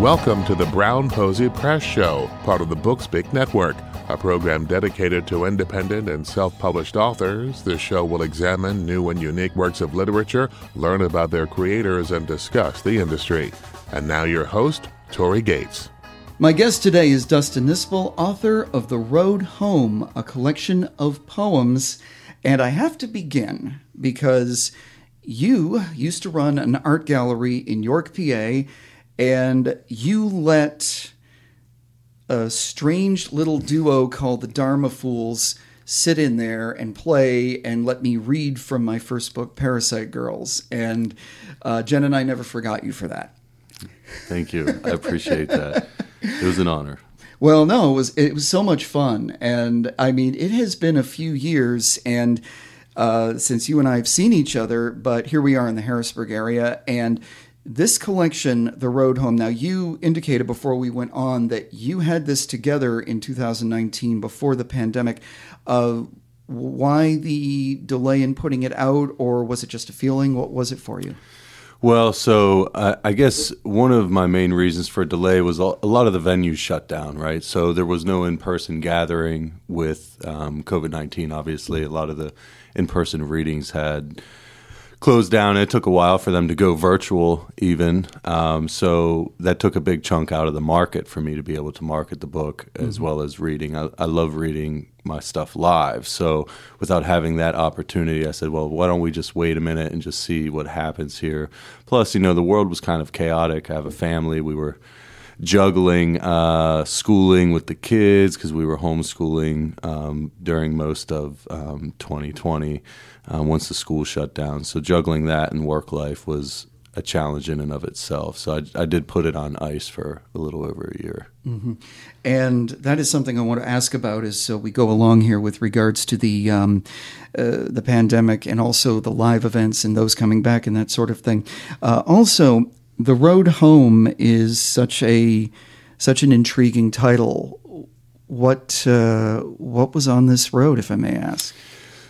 Welcome to the Brown Posey Press Show, part of the Bookspeak Network, a program dedicated to independent and self published authors. This show will examine new and unique works of literature, learn about their creators, and discuss the industry. And now, your host, Tori Gates. My guest today is Dustin Nispel, author of The Road Home, a collection of poems. And I have to begin because you used to run an art gallery in York, PA and you let a strange little duo called the Dharma Fools sit in there and play and let me read from my first book, Parasite Girls. And uh, Jen and I never forgot you for that. Thank you. I appreciate that. It was an honor. Well, no, it was it was so much fun, and I mean, it has been a few years, and uh, since you and I have seen each other, but here we are in the Harrisburg area, and this collection, The Road Home, now you indicated before we went on that you had this together in 2019 before the pandemic. Uh, why the delay in putting it out, or was it just a feeling? What was it for you? Well, so uh, I guess one of my main reasons for delay was a lot of the venues shut down, right? So there was no in person gathering with um, COVID 19, obviously. A lot of the in person readings had closed down. It took a while for them to go virtual, even. Um, so that took a big chunk out of the market for me to be able to market the book mm-hmm. as well as reading. I, I, love reading my stuff live. So without having that opportunity, I said, well, why don't we just wait a minute and just see what happens here? Plus, you know, the world was kind of chaotic. I have a family. We were juggling uh, schooling with the kids because we were homeschooling um, during most of um, 2020 uh, once the school shut down. So juggling that and work life was a challenge in and of itself. So I, I did put it on ice for a little over a year. Mm-hmm. And that is something I want to ask about as so we go along here with regards to the um, uh, the pandemic and also the live events and those coming back and that sort of thing. Uh, also, the road home is such a such an intriguing title. What uh, what was on this road, if I may ask?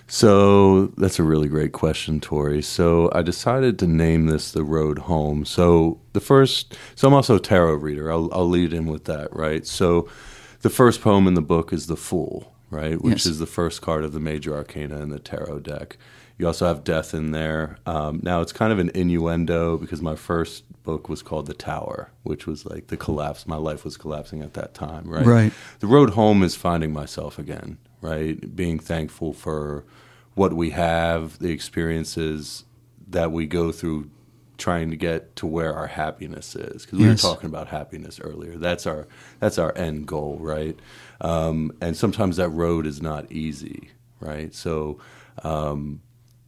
So that's a really great question, Tori. So I decided to name this the road home. So the first, so I'm also a tarot reader. I'll, I'll lead in with that, right? So the first poem in the book is the Fool, right, which yes. is the first card of the major arcana in the tarot deck. You also have death in there. Um, now it's kind of an innuendo because my first book was called The Tower, which was like the collapse. My life was collapsing at that time, right? Right. The road home is finding myself again, right? Being thankful for what we have, the experiences that we go through trying to get to where our happiness is because we yes. were talking about happiness earlier that's our that's our end goal right um, and sometimes that road is not easy right so um,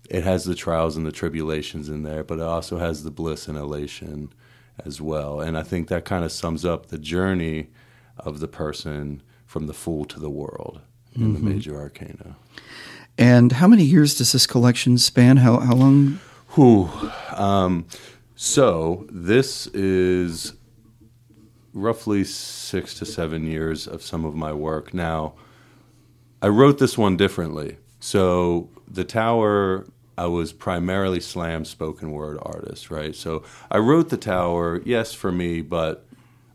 it has the trials and the tribulations in there, but it also has the bliss and elation as well. And I think that kind of sums up the journey of the person from the fool to the world in mm-hmm. the major arcana. And how many years does this collection span? How how long? Whew. Um, so this is roughly six to seven years of some of my work. Now, I wrote this one differently. So the tower I was primarily slam spoken word artist, right? So I wrote the tower, yes, for me, but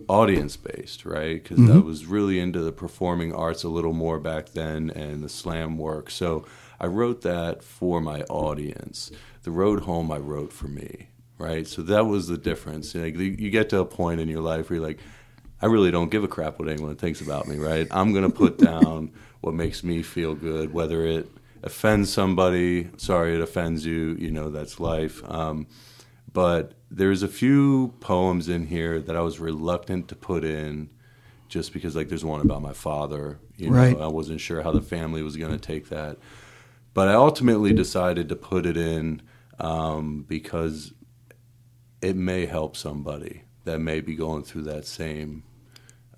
audience based, right? Because mm-hmm. I was really into the performing arts a little more back then and the slam work. So I wrote that for my audience. The road home I wrote for me, right? So that was the difference. Like you get to a point in your life where you're like, I really don't give a crap what anyone thinks about me, right? I'm gonna put down what makes me feel good, whether it offends somebody, sorry it offends you. You know that's life. Um, but there's a few poems in here that I was reluctant to put in, just because like there's one about my father. You know, right. I wasn't sure how the family was going to take that, but I ultimately decided to put it in um, because it may help somebody that may be going through that same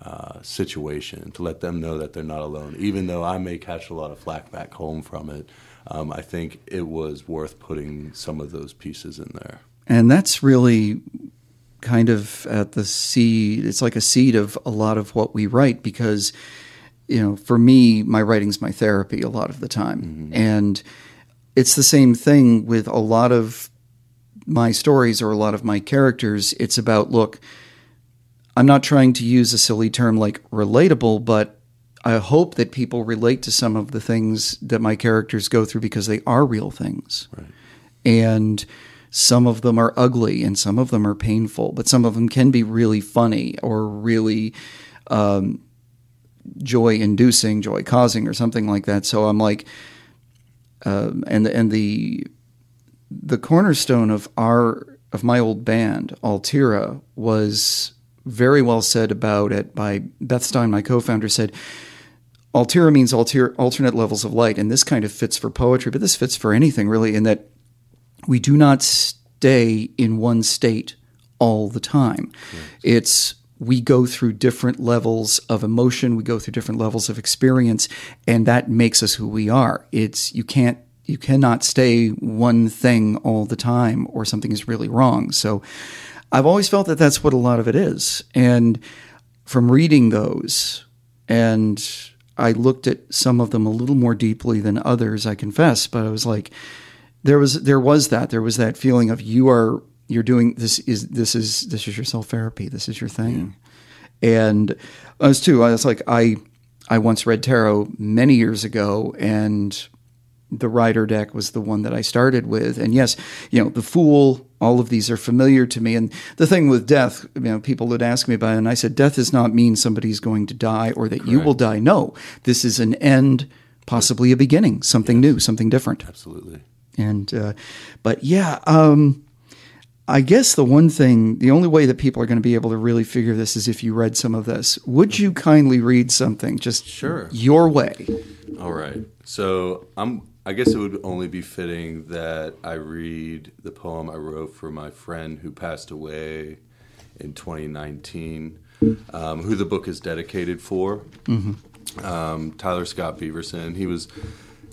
uh, situation to let them know that they're not alone. Even though I may catch a lot of flack back home from it, um, I think it was worth putting some of those pieces in there. And that's really kind of at the seed, it's like a seed of a lot of what we write because, you know, for me, my writing's my therapy a lot of the time. Mm-hmm. And it's the same thing with a lot of my stories or a lot of my characters. It's about, look, I'm not trying to use a silly term like relatable, but I hope that people relate to some of the things that my characters go through because they are real things. Right. And some of them are ugly and some of them are painful, but some of them can be really funny or really um, joy inducing, joy causing, or something like that. So I'm like, um, and and the the cornerstone of our of my old band, Altira, was very well said about it by Beth Stein, my co-founder, said. Altira means alter, alternate levels of light, and this kind of fits for poetry, but this fits for anything really, in that we do not stay in one state all the time. Yes. It's we go through different levels of emotion, we go through different levels of experience, and that makes us who we are. It's you can't you cannot stay one thing all the time or something is really wrong. So I've always felt that that's what a lot of it is. And from reading those and I looked at some of them a little more deeply than others, I confess, but I was like there was there was that there was that feeling of you are you're doing this is this is this is your self therapy this is your thing yeah. and I was too I was like I I once read tarot many years ago and the rider deck was the one that I started with and yes you know the fool all of these are familiar to me and the thing with death you know people would ask me about it and I said death does not mean somebody's going to die or that Correct. you will die no this is an end possibly a beginning something yes. new something different absolutely and uh, but yeah, um, I guess the one thing, the only way that people are going to be able to really figure this is if you read some of this. Would you kindly read something, just sure your way? All right. So I'm. I guess it would only be fitting that I read the poem I wrote for my friend who passed away in 2019, um, who the book is dedicated for. Mm-hmm. Um, Tyler Scott Beaverson. He was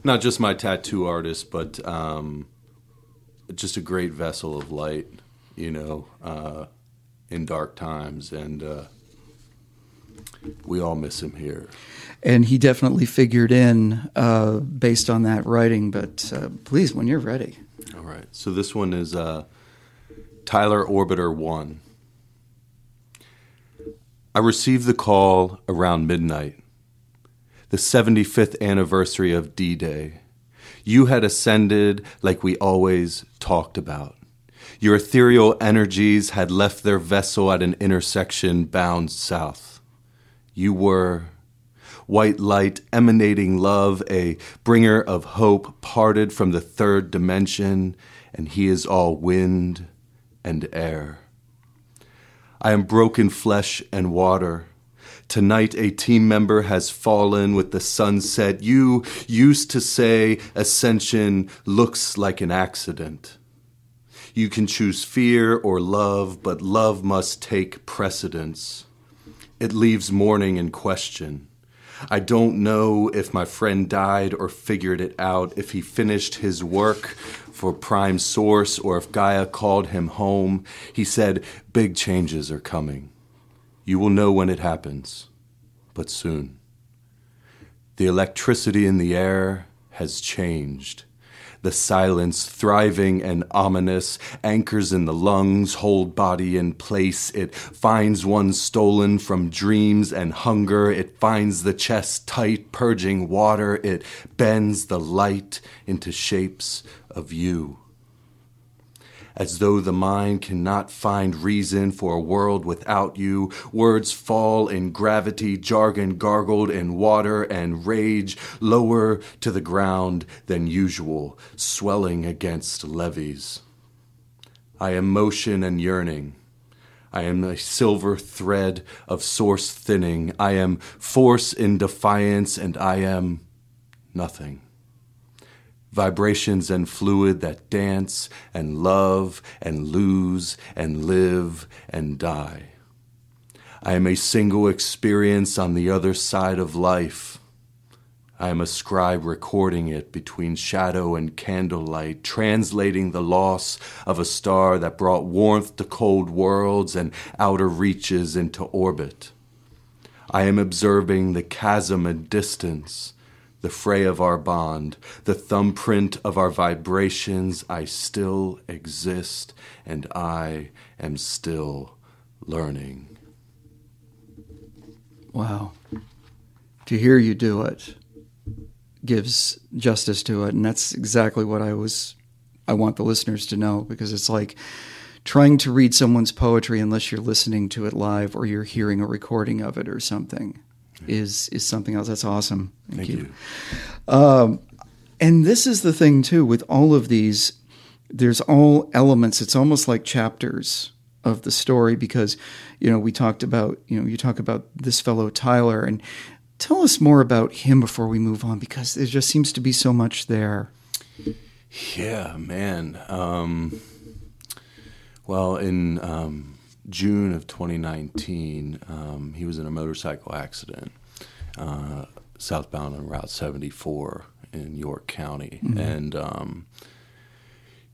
not just my tattoo artist, but um, just a great vessel of light, you know, uh, in dark times, and uh, we all miss him here. And he definitely figured in uh, based on that writing. But uh, please, when you're ready. All right. So this one is uh, Tyler Orbiter One. I received the call around midnight the 75th anniversary of D Day. You had ascended like we always talked about. Your ethereal energies had left their vessel at an intersection bound south. You were white light emanating love, a bringer of hope parted from the third dimension, and he is all wind and air. I am broken flesh and water Tonight, a team member has fallen with the sunset. You used to say ascension looks like an accident. You can choose fear or love, but love must take precedence. It leaves mourning in question. I don't know if my friend died or figured it out, if he finished his work for Prime Source or if Gaia called him home. He said, Big changes are coming. You will know when it happens, but soon. The electricity in the air has changed. The silence, thriving and ominous, anchors in the lungs, hold body in place. It finds one stolen from dreams and hunger. It finds the chest tight, purging water. It bends the light into shapes of you as though the mind cannot find reason for a world without you. Words fall in gravity, jargon gargled in water, and rage lower to the ground than usual, swelling against levees. I am motion and yearning. I am a silver thread of source thinning. I am force in defiance, and I am nothing vibrations and fluid that dance and love and lose and live and die. I am a single experience on the other side of life. I am a scribe recording it between shadow and candlelight, translating the loss of a star that brought warmth to cold worlds and outer reaches into orbit. I am observing the chasm and distance the fray of our bond, the thumbprint of our vibrations. I still exist and I am still learning. Wow. To hear you do it gives justice to it. And that's exactly what I was, I want the listeners to know because it's like trying to read someone's poetry unless you're listening to it live or you're hearing a recording of it or something is, is something else. That's awesome. Thank, you. Um, and this is the thing too with all of these there's all elements it's almost like chapters of the story because you know we talked about you know you talk about this fellow Tyler and tell us more about him before we move on because there just seems to be so much there Yeah, man. Um, well, in um, June of 2019, um, he was in a motorcycle accident uh, southbound on Route 74 in York County. And, um,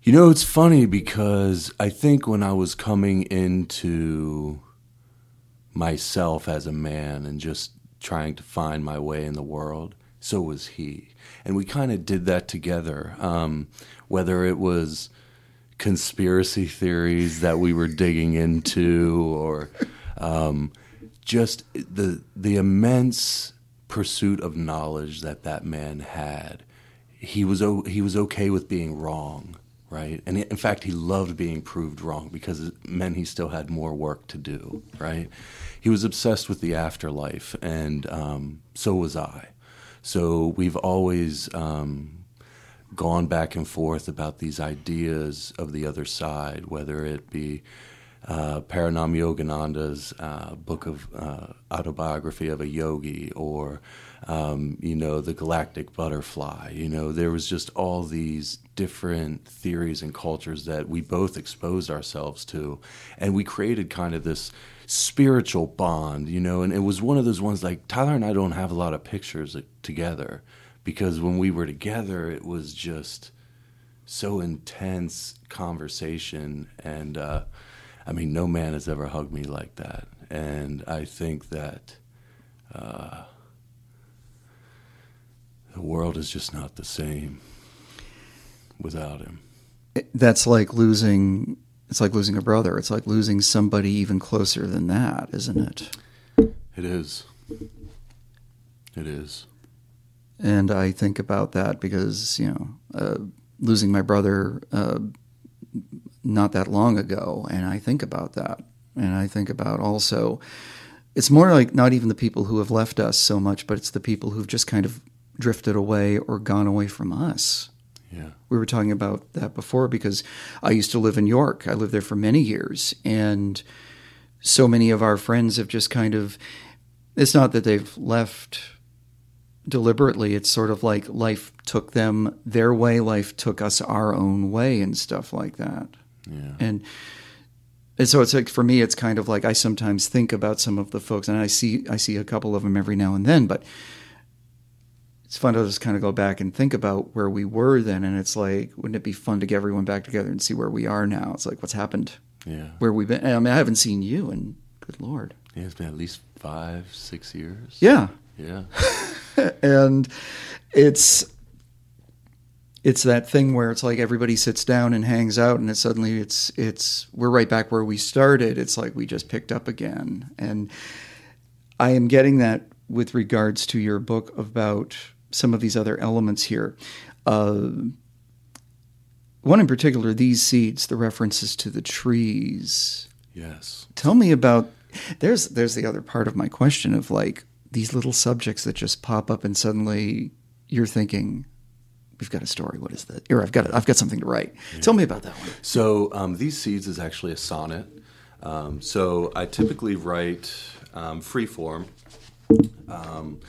you know, it's funny because I think when I was coming into myself as a man and just trying to find my way in the world, so was he. And we kind of did that together. Um, whether it was conspiracy theories that we were digging into or um, just the the immense pursuit of knowledge that that man had. He was o- he was okay with being wrong, right? And in fact, he loved being proved wrong because it meant he still had more work to do, right? He was obsessed with the afterlife, and um, so was I. So we've always um, gone back and forth about these ideas of the other side, whether it be uh, Paramahansa Yogananda's uh, book of uh, autobiography of a yogi, or um, you know the galactic butterfly. You know there was just all these different theories and cultures that we both exposed ourselves to, and we created kind of this spiritual bond. You know, and it was one of those ones like Tyler and I don't have a lot of pictures together because when we were together, it was just so intense conversation and. Uh, I mean, no man has ever hugged me like that, and I think that uh, the world is just not the same without him. that's like losing it's like losing a brother it's like losing somebody even closer than that isn't it It is. It is. And I think about that because you know uh, losing my brother uh, not that long ago, and I think about that, and I think about also it's more like not even the people who have left us so much, but it's the people who've just kind of drifted away or gone away from us. Yeah. We were talking about that before because I used to live in York. I lived there for many years, and so many of our friends have just kind of. It's not that they've left deliberately. It's sort of like life took them their way, life took us our own way, and stuff like that. Yeah. And and so it's like for me, it's kind of like I sometimes think about some of the folks, and I see I see a couple of them every now and then, but it's fun to just kind of go back and think about where we were then, and it's like, wouldn't it be fun to get everyone back together and see where we are now? It's like what's happened, Yeah. where we've been. I mean, I haven't seen you, and good lord, Yeah, it's been at least five, six years. yeah, Yeah. and it's it's that thing where it's like everybody sits down and hangs out and it's suddenly it's it's we're right back where we started it's like we just picked up again and i am getting that with regards to your book about some of these other elements here uh, one in particular these seeds the references to the trees Yes. tell me about there's there's the other part of my question of like these little subjects that just pop up and suddenly you're thinking we've got a story. What is that? Or i've got i've got something to write. Tell me about that one. So um, these seeds is actually a sonnet. Um, so I typically write um, free form, um,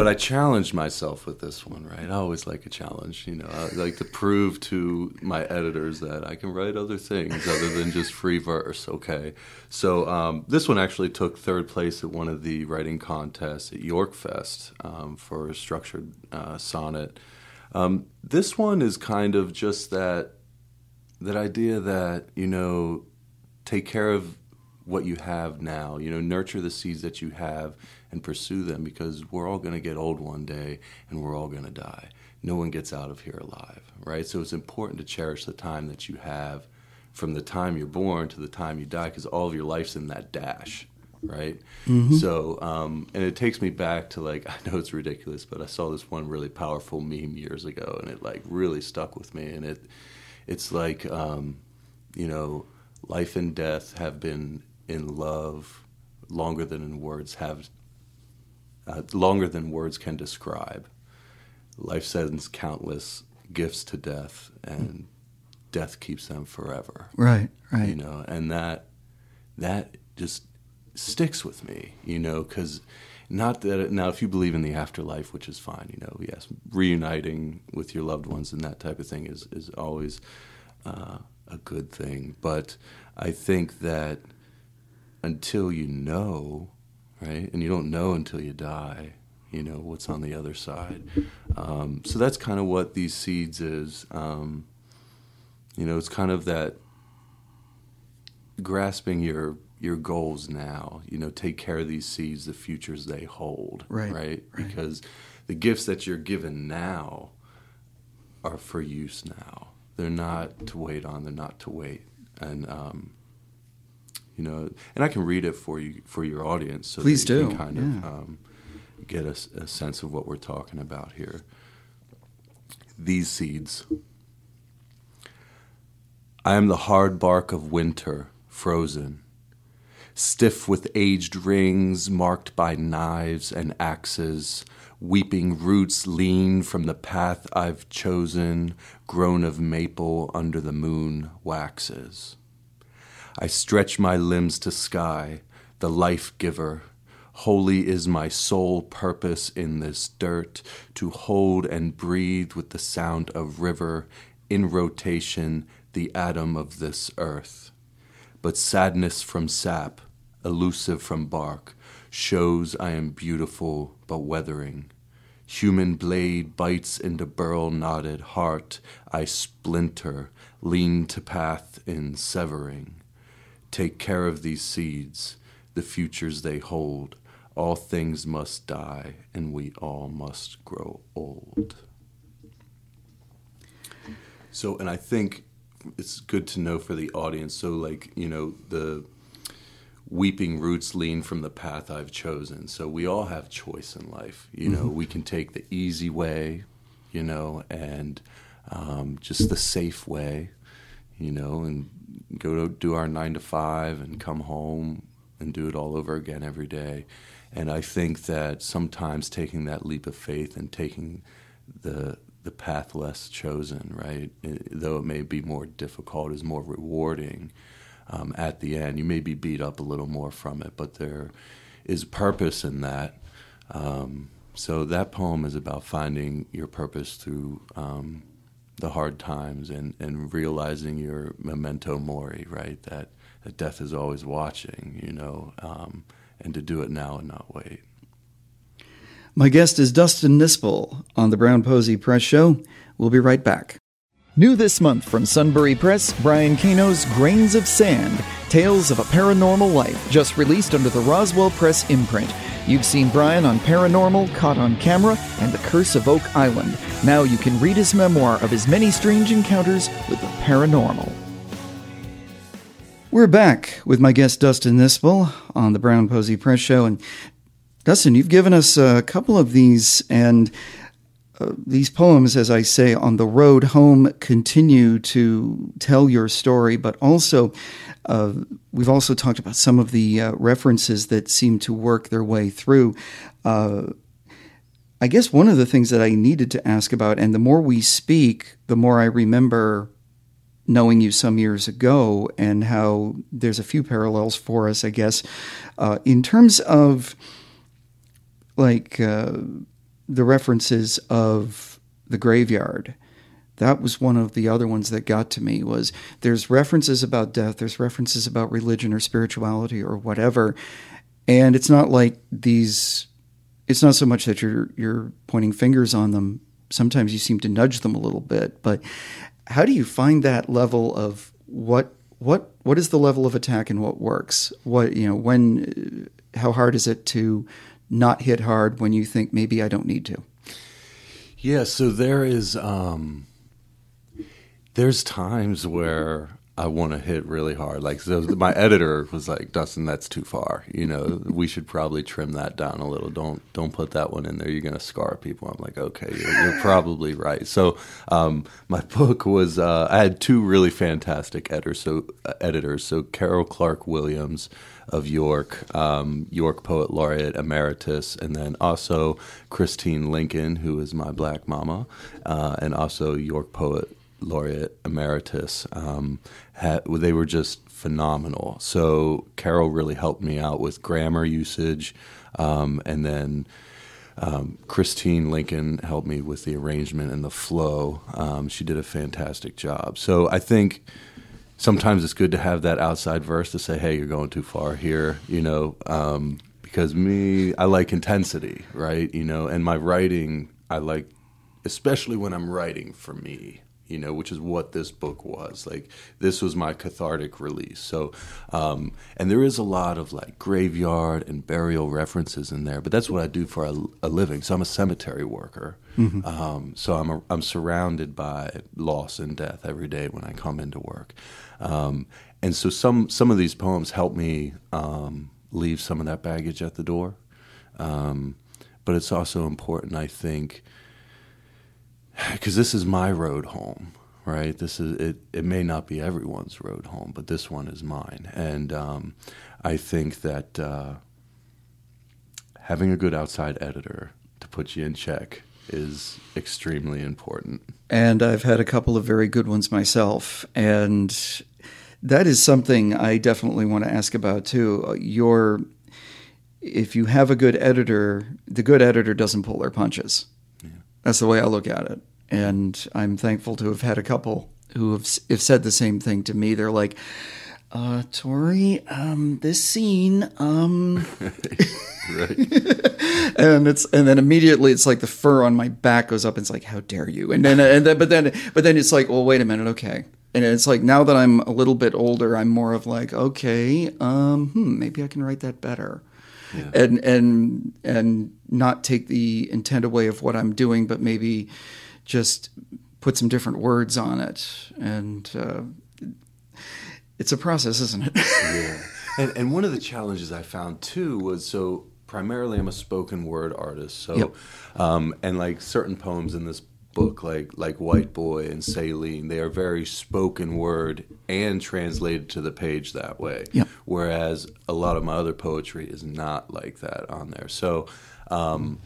but I challenged myself with this one. Right, I always like a challenge. You know, I like to prove to my editors that I can write other things other than just free verse. Okay, so um, this one actually took third place at one of the writing contests at York Fest um, for a structured uh, sonnet. Um, this one is kind of just that that idea that you know take care of what you have now you know nurture the seeds that you have and pursue them because we're all going to get old one day and we're all going to die no one gets out of here alive right so it's important to cherish the time that you have from the time you're born to the time you die because all of your life's in that dash right? Mm-hmm. So, um, and it takes me back to like I know it's ridiculous, but I saw this one really powerful meme years ago, and it like really stuck with me. And it, it's like, um, you know, life and death have been in love longer than in words have, uh, longer than words can describe. Life sends countless gifts to death, and death keeps them forever Right, right. you know and that that just sticks with me you know because not that it, now if you believe in the afterlife which is fine you know yes reuniting with your loved ones and that type of thing is is always uh, a good thing but i think that until you know right and you don't know until you die you know what's on the other side um, so that's kind of what these seeds is um, you know, it's kind of that grasping your your goals now. You know, take care of these seeds, the futures they hold. Right, Right. right. Because the gifts that you're given now are for use now. They're not to wait on. They're not to wait. And um, you know, and I can read it for you for your audience, so Please that you do, can kind yeah. of um, get a sense of what we're talking about here. These seeds. I am the hard bark of winter, frozen, stiff with aged rings marked by knives and axes. Weeping roots lean from the path I've chosen, grown of maple under the moon waxes. I stretch my limbs to sky, the life giver. Holy is my sole purpose in this dirt, to hold and breathe with the sound of river, in rotation, the atom of this earth. But sadness from sap, elusive from bark, shows I am beautiful but weathering. Human blade bites into burl knotted heart, I splinter, lean to path in severing. Take care of these seeds, the futures they hold. All things must die, and we all must grow old. So, and I think it's good to know for the audience. So, like, you know, the weeping roots lean from the path I've chosen. So, we all have choice in life. You know, we can take the easy way, you know, and um, just the safe way, you know, and go to do our nine to five and come home and do it all over again every day. And I think that sometimes taking that leap of faith and taking the the path less chosen, right, it, though it may be more difficult, is more rewarding. Um, at the end, you may be beat up a little more from it, but there is purpose in that. Um, so that poem is about finding your purpose through um, the hard times and, and realizing your memento mori, right? That, that death is always watching, you know, um, and to do it now and not wait. My guest is Dustin Nispel on the Brown Posey Press Show. We'll be right back. New this month from Sunbury Press, Brian Cano's Grains of Sand Tales of a Paranormal Life, just released under the Roswell Press imprint. You've seen Brian on Paranormal, Caught on Camera, and The Curse of Oak Island. Now you can read his memoir of his many strange encounters with the paranormal. We're back with my guest Dustin Nispel on the Brown Posey Press Show, and Dustin, you've given us a couple of these, and these poems, as I say, on the road home continue to tell your story, but also uh, we've also talked about some of the uh, references that seem to work their way through. Uh, I guess one of the things that I needed to ask about, and the more we speak, the more I remember knowing you some years ago, and how there's a few parallels for us, I guess, uh, in terms of like uh, the references of the graveyard. That was one of the other ones that got to me was there's references about death, there's references about religion or spirituality or whatever. And it's not like these it's not so much that you're you're pointing fingers on them. Sometimes you seem to nudge them a little bit, but how do you find that level of what what what is the level of attack and what works? What you know when how hard is it to not hit hard when you think maybe I don't need to? Yeah, so there is um there's times where I want to hit really hard. Like so my editor was like, Dustin, that's too far. You know, we should probably trim that down a little. Don't don't put that one in there. You're gonna scar people. I'm like, okay, you're, you're probably right. So um, my book was uh, I had two really fantastic editors. So uh, editors. So Carol Clark Williams of York, um, York Poet Laureate Emeritus, and then also Christine Lincoln, who is my black mama, uh, and also York Poet Laureate Emeritus. Um, had, they were just phenomenal. So Carol really helped me out with grammar usage, um, and then. Um, Christine Lincoln helped me with the arrangement and the flow. Um, she did a fantastic job. So I think sometimes it's good to have that outside verse to say, "Hey, you're going too far here," you know. Um, because me, I like intensity, right? You know, and my writing, I like, especially when I'm writing for me you know, which is what this book was. Like this was my cathartic release. So, um, and there is a lot of like graveyard and burial references in there, but that's what I do for a, a living. So I'm a cemetery worker. Mm-hmm. Um, so I'm a, I'm surrounded by loss and death every day when I come into work. Um, and so some some of these poems help me um, leave some of that baggage at the door. Um, but it's also important, I think because this is my road home right? This is it it may not be everyone's road home but this one is mine. And um, i think that uh, having a good outside editor to put you in check is extremely important. And i've had a couple of very good ones myself. And that is something i definitely want to ask about too. Your if you have a good editor the good editor doesn't pull their punches. That's the way I look at it. And I'm thankful to have had a couple who have, have said the same thing to me. They're like, uh, Tori, um, this scene, um, right. and it's, and then immediately it's like the fur on my back goes up and it's like, how dare you? And then, and then, but then, but then it's like, well, wait a minute. Okay. And it's like, now that I'm a little bit older, I'm more of like, okay, um, hmm, maybe I can write that better yeah. and and and not take the intent away of what I'm doing, but maybe just put some different words on it. And uh, it's a process, isn't it? yeah. And, and one of the challenges I found too was so primarily I'm a spoken word artist. So, yep. um, and like certain poems in this book like like White Boy and Saline, they are very spoken word and translated to the page that way. Yep. Whereas a lot of my other poetry is not like that on there. So um,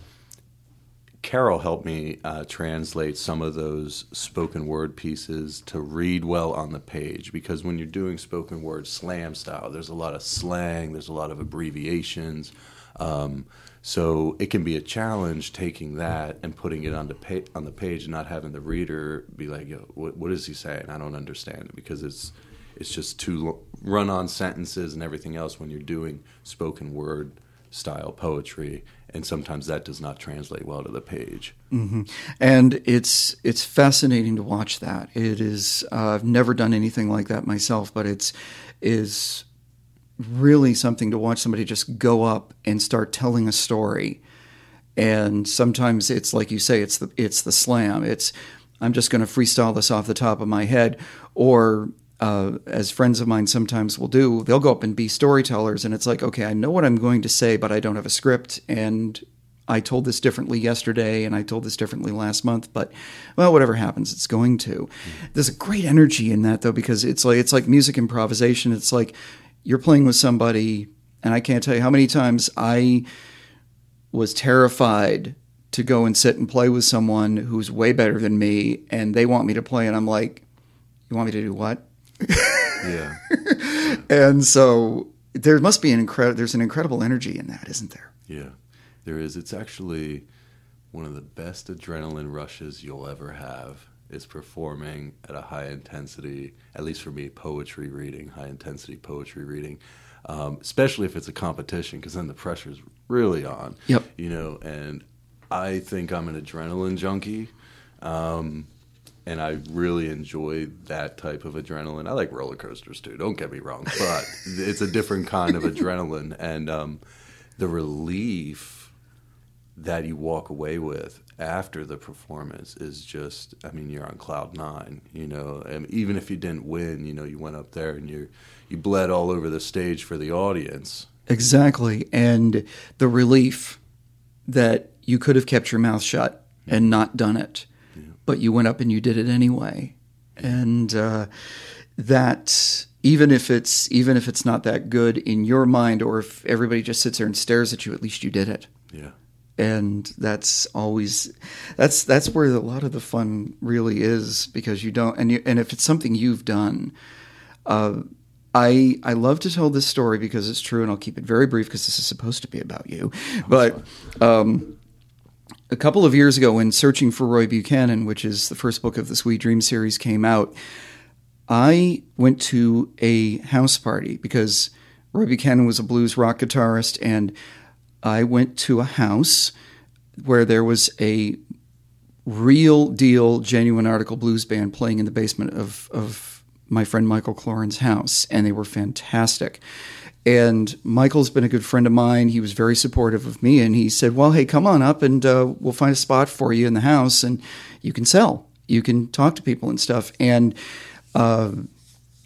Carol helped me uh, translate some of those spoken word pieces to read well on the page because when you're doing spoken word slam style, there's a lot of slang, there's a lot of abbreviations. Um, so it can be a challenge taking that and putting it on the pa- on the page and not having the reader be like, Yo, what, what is he saying? I don't understand it because it's it's just too run-on sentences and everything else when you're doing spoken word style poetry and sometimes that does not translate well to the page. Mm-hmm. And it's it's fascinating to watch that. It is uh, I've never done anything like that myself, but it's is really something to watch somebody just go up and start telling a story. And sometimes it's like you say, it's the it's the slam. It's I'm just going to freestyle this off the top of my head, or uh, as friends of mine sometimes will do, they'll go up and be storytellers, and it's like, okay, I know what I'm going to say, but I don't have a script, and I told this differently yesterday, and I told this differently last month, but well, whatever happens, it's going to. Mm-hmm. There's a great energy in that though, because it's like it's like music improvisation. It's like you're playing with somebody, and I can't tell you how many times I was terrified to go and sit and play with someone who's way better than me, and they want me to play, and I'm like, "You want me to do what?" Yeah. and so there must be an incredible. There's an incredible energy in that, isn't there? Yeah, there is. It's actually one of the best adrenaline rushes you'll ever have is performing at a high intensity, at least for me, poetry reading, high intensity poetry reading, um, especially if it's a competition, because then the pressure's really on. Yep. You know, and I think I'm an adrenaline junkie. Um, and I really enjoy that type of adrenaline. I like roller coasters too. Don't get me wrong, but it's a different kind of adrenaline, and um, the relief that you walk away with after the performance is just I mean you're on cloud nine you know and even if you didn't win you know you went up there and you you bled all over the stage for the audience Exactly. And the relief that you could have kept your mouth shut and not done it, but you went up and you did it anyway. And uh, that even if it's even if it's not that good in your mind or if everybody just sits there and stares at you, at least you did it. yeah and that's always that's that's where a lot of the fun really is because you don't and you, and if it's something you've done uh, I I love to tell this story because it's true and I'll keep it very brief because this is supposed to be about you but um, a couple of years ago when searching for Roy Buchanan which is the first book of the Sweet Dream series came out I went to a house party because Roy Buchanan was a blues rock guitarist, and I went to a house where there was a real deal, genuine article blues band playing in the basement of, of my friend Michael Cloran's house, and they were fantastic. And Michael's been a good friend of mine. He was very supportive of me, and he said, "Well, hey, come on up, and uh, we'll find a spot for you in the house, and you can sell, you can talk to people and stuff." And uh,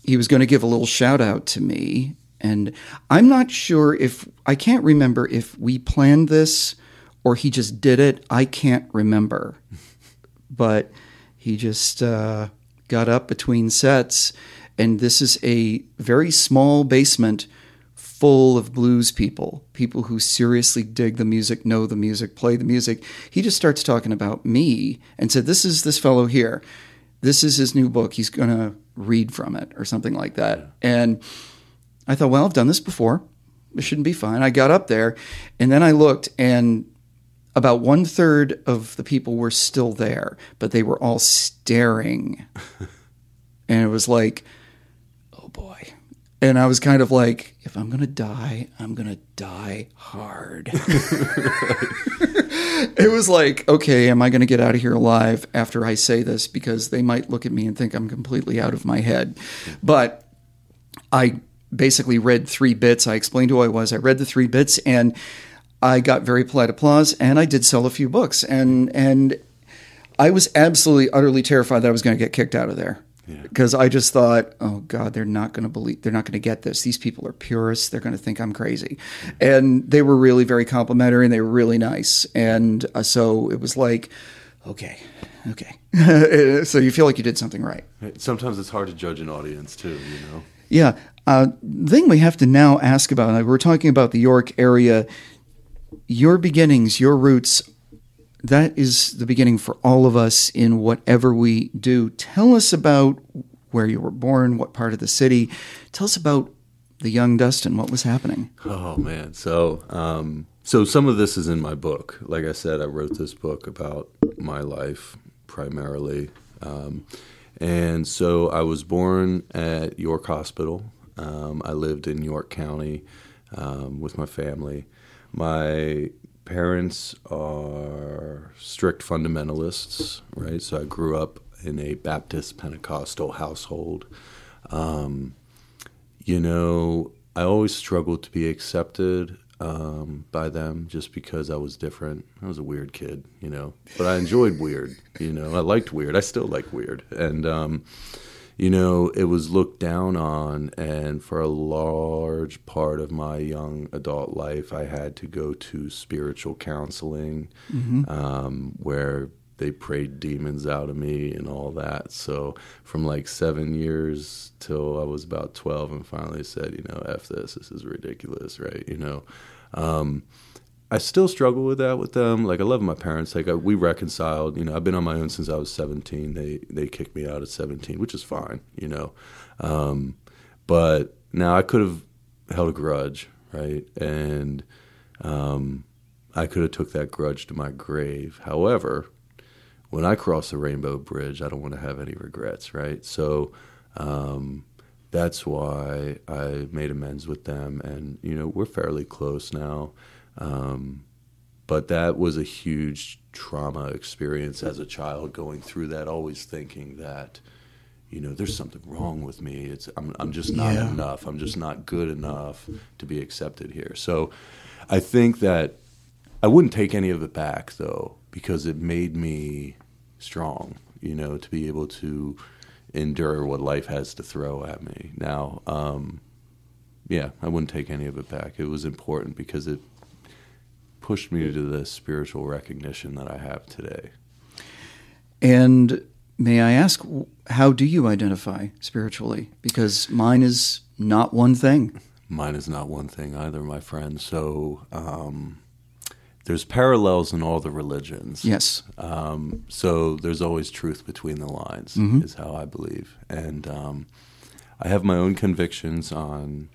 he was going to give a little shout out to me, and I'm not sure if I can't remember if we planned this or he just did it. I can't remember, but he just uh, got up between sets, and this is a very small basement full of blues people, people who seriously dig the music, know the music, play the music. He just starts talking about me and said, This is this fellow here. This is his new book. He's going to read from it or something like that. And I thought, well, I've done this before. It shouldn't be fine. I got up there and then I looked and about one third of the people were still there, but they were all staring. and it was like. And I was kind of like, if I'm going to die, I'm going to die hard. it was like, okay, am I going to get out of here alive after I say this? Because they might look at me and think I'm completely out of my head. But I basically read three bits. I explained who I was. I read the three bits and I got very polite applause and I did sell a few books. And, and I was absolutely, utterly terrified that I was going to get kicked out of there because I just thought, oh God, they're not going to believe, they're not going to get this. These people are purists. They're going to think I'm crazy. And they were really very complimentary and they were really nice. And uh, so it was like, okay, okay. so you feel like you did something right. sometimes it's hard to judge an audience too you know Yeah. Uh, thing we have to now ask about, we're talking about the York area. Your beginnings, your roots, that is the beginning for all of us in whatever we do. Tell us about where you were born, what part of the city. Tell us about the young Dustin, what was happening. Oh man, so um, so some of this is in my book. Like I said, I wrote this book about my life primarily, um, and so I was born at York Hospital. Um, I lived in York County um, with my family. My parents are strict fundamentalists, right? So I grew up in a Baptist Pentecostal household. Um, you know, I always struggled to be accepted um, by them just because I was different. I was a weird kid, you know, but I enjoyed weird. You know, I liked weird. I still like weird, and um, you know, it was looked down on. And for a large part of my young adult life, I had to go to spiritual counseling, um, where they prayed demons out of me and all that. So from like seven years till I was about twelve, and finally said, you know, f this. This is ridiculous, right? You know. Um, I still struggle with that with them. Like I love my parents. Like I, we reconciled. You know, I've been on my own since I was seventeen. They they kicked me out at seventeen, which is fine. You know, um, but now I could have held a grudge, right? And um, I could have took that grudge to my grave. However, when I cross the rainbow bridge, I don't want to have any regrets, right? So um, that's why I made amends with them, and you know we're fairly close now. Um, but that was a huge trauma experience as a child, going through that, always thinking that you know there's something wrong with me. It's I'm I'm just not Yeah. enough. I'm just not good enough to be accepted here. So I think that I wouldn't take any of it back though. because it made me strong, you know, to be able to endure what life has to throw at me. Now, um, yeah, I wouldn't take any of it back. It was important because it pushed me to the spiritual recognition that I have today. And may I ask, how do you identify spiritually? Because mine is not one thing. Mine is not one thing either, my friend. So um, there's parallels in all the religions. Yes. Um, so there's always truth between the lines, Mhm. is how I believe. And um, I have my own convictions on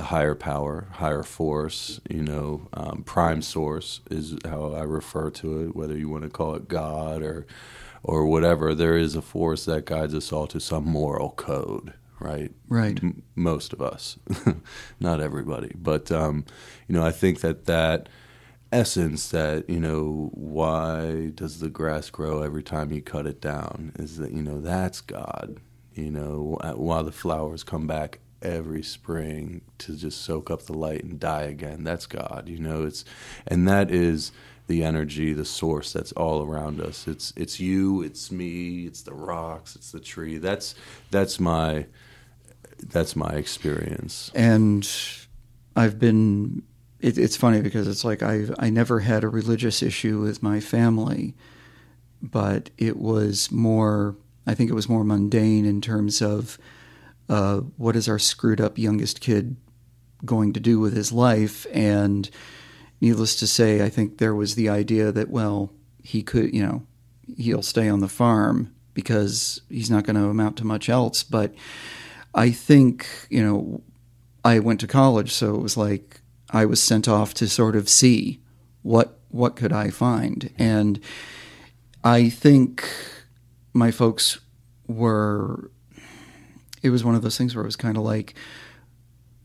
the higher power, higher force, you know, um, prime source is how I refer to it, whether you want to call it God or, or whatever. There is a force that guides us all to some moral code, right? Right. M- most of us, not everybody. But, um, you know, I think that that essence that you know why does the grass grow every time you cut it down is that you know that's god you know while the flowers come back every spring to just soak up the light and die again that's god you know it's and that is the energy the source that's all around us it's it's you it's me it's the rocks it's the tree that's that's my that's my experience and I've been. It, it's funny because it's like I I never had a religious issue with my family, but it was more. I think it was more mundane in terms of uh, what is our screwed up youngest kid going to do with his life, and needless to say, I think there was the idea that well he could you know he'll stay on the farm because he's not going to amount to much else, but. I think, you know, I went to college, so it was like I was sent off to sort of see what what could I find. And I think my folks were it was one of those things where it was kind of like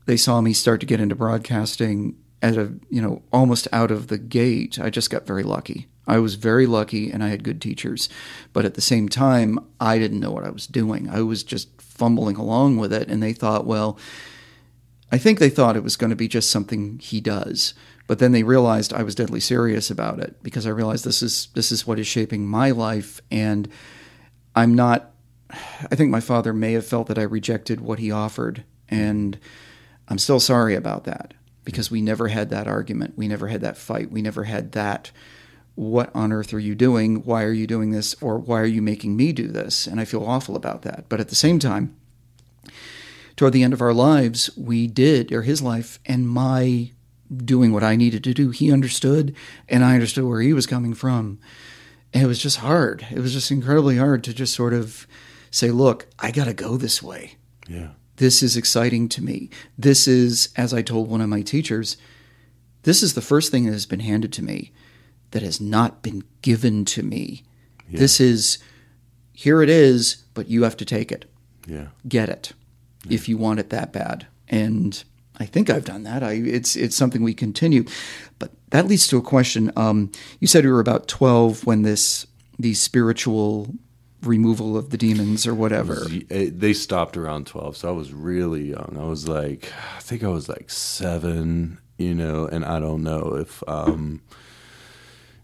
they saw me start to get into broadcasting at a, you know, almost out of the gate. I just got very lucky. I was very lucky and I had good teachers. But at the same time, I didn't know what I was doing. I was just fumbling along with it and they thought, well, I think they thought it was going to be just something he does. But then they realized I was deadly serious about it because I realized this is this is what is shaping my life and I'm not I think my father may have felt that I rejected what he offered and I'm still sorry about that because we never had that argument. We never had that fight. We never had that what on earth are you doing? Why are you doing this? Or why are you making me do this? And I feel awful about that. But at the same time, toward the end of our lives, we did, or his life, and my doing what I needed to do, he understood, and I understood where he was coming from. And it was just hard. It was just incredibly hard to just sort of say, look, I got to go this way. yeah This is exciting to me. This is, as I told one of my teachers, this is the first thing that has been handed to me that has not been given to me. Yeah. This is, here it is, but you have to take it, yeah get it, if you want it that bad. And I think I've done that. I, it's it's something we continue, but that leads to a question. Um, you said you were about twelve when this these spiritual removal of the demons or whatever. was- eh, they stopped around 12 so i was really young. I was like i think i was like seven you know and i don't know if um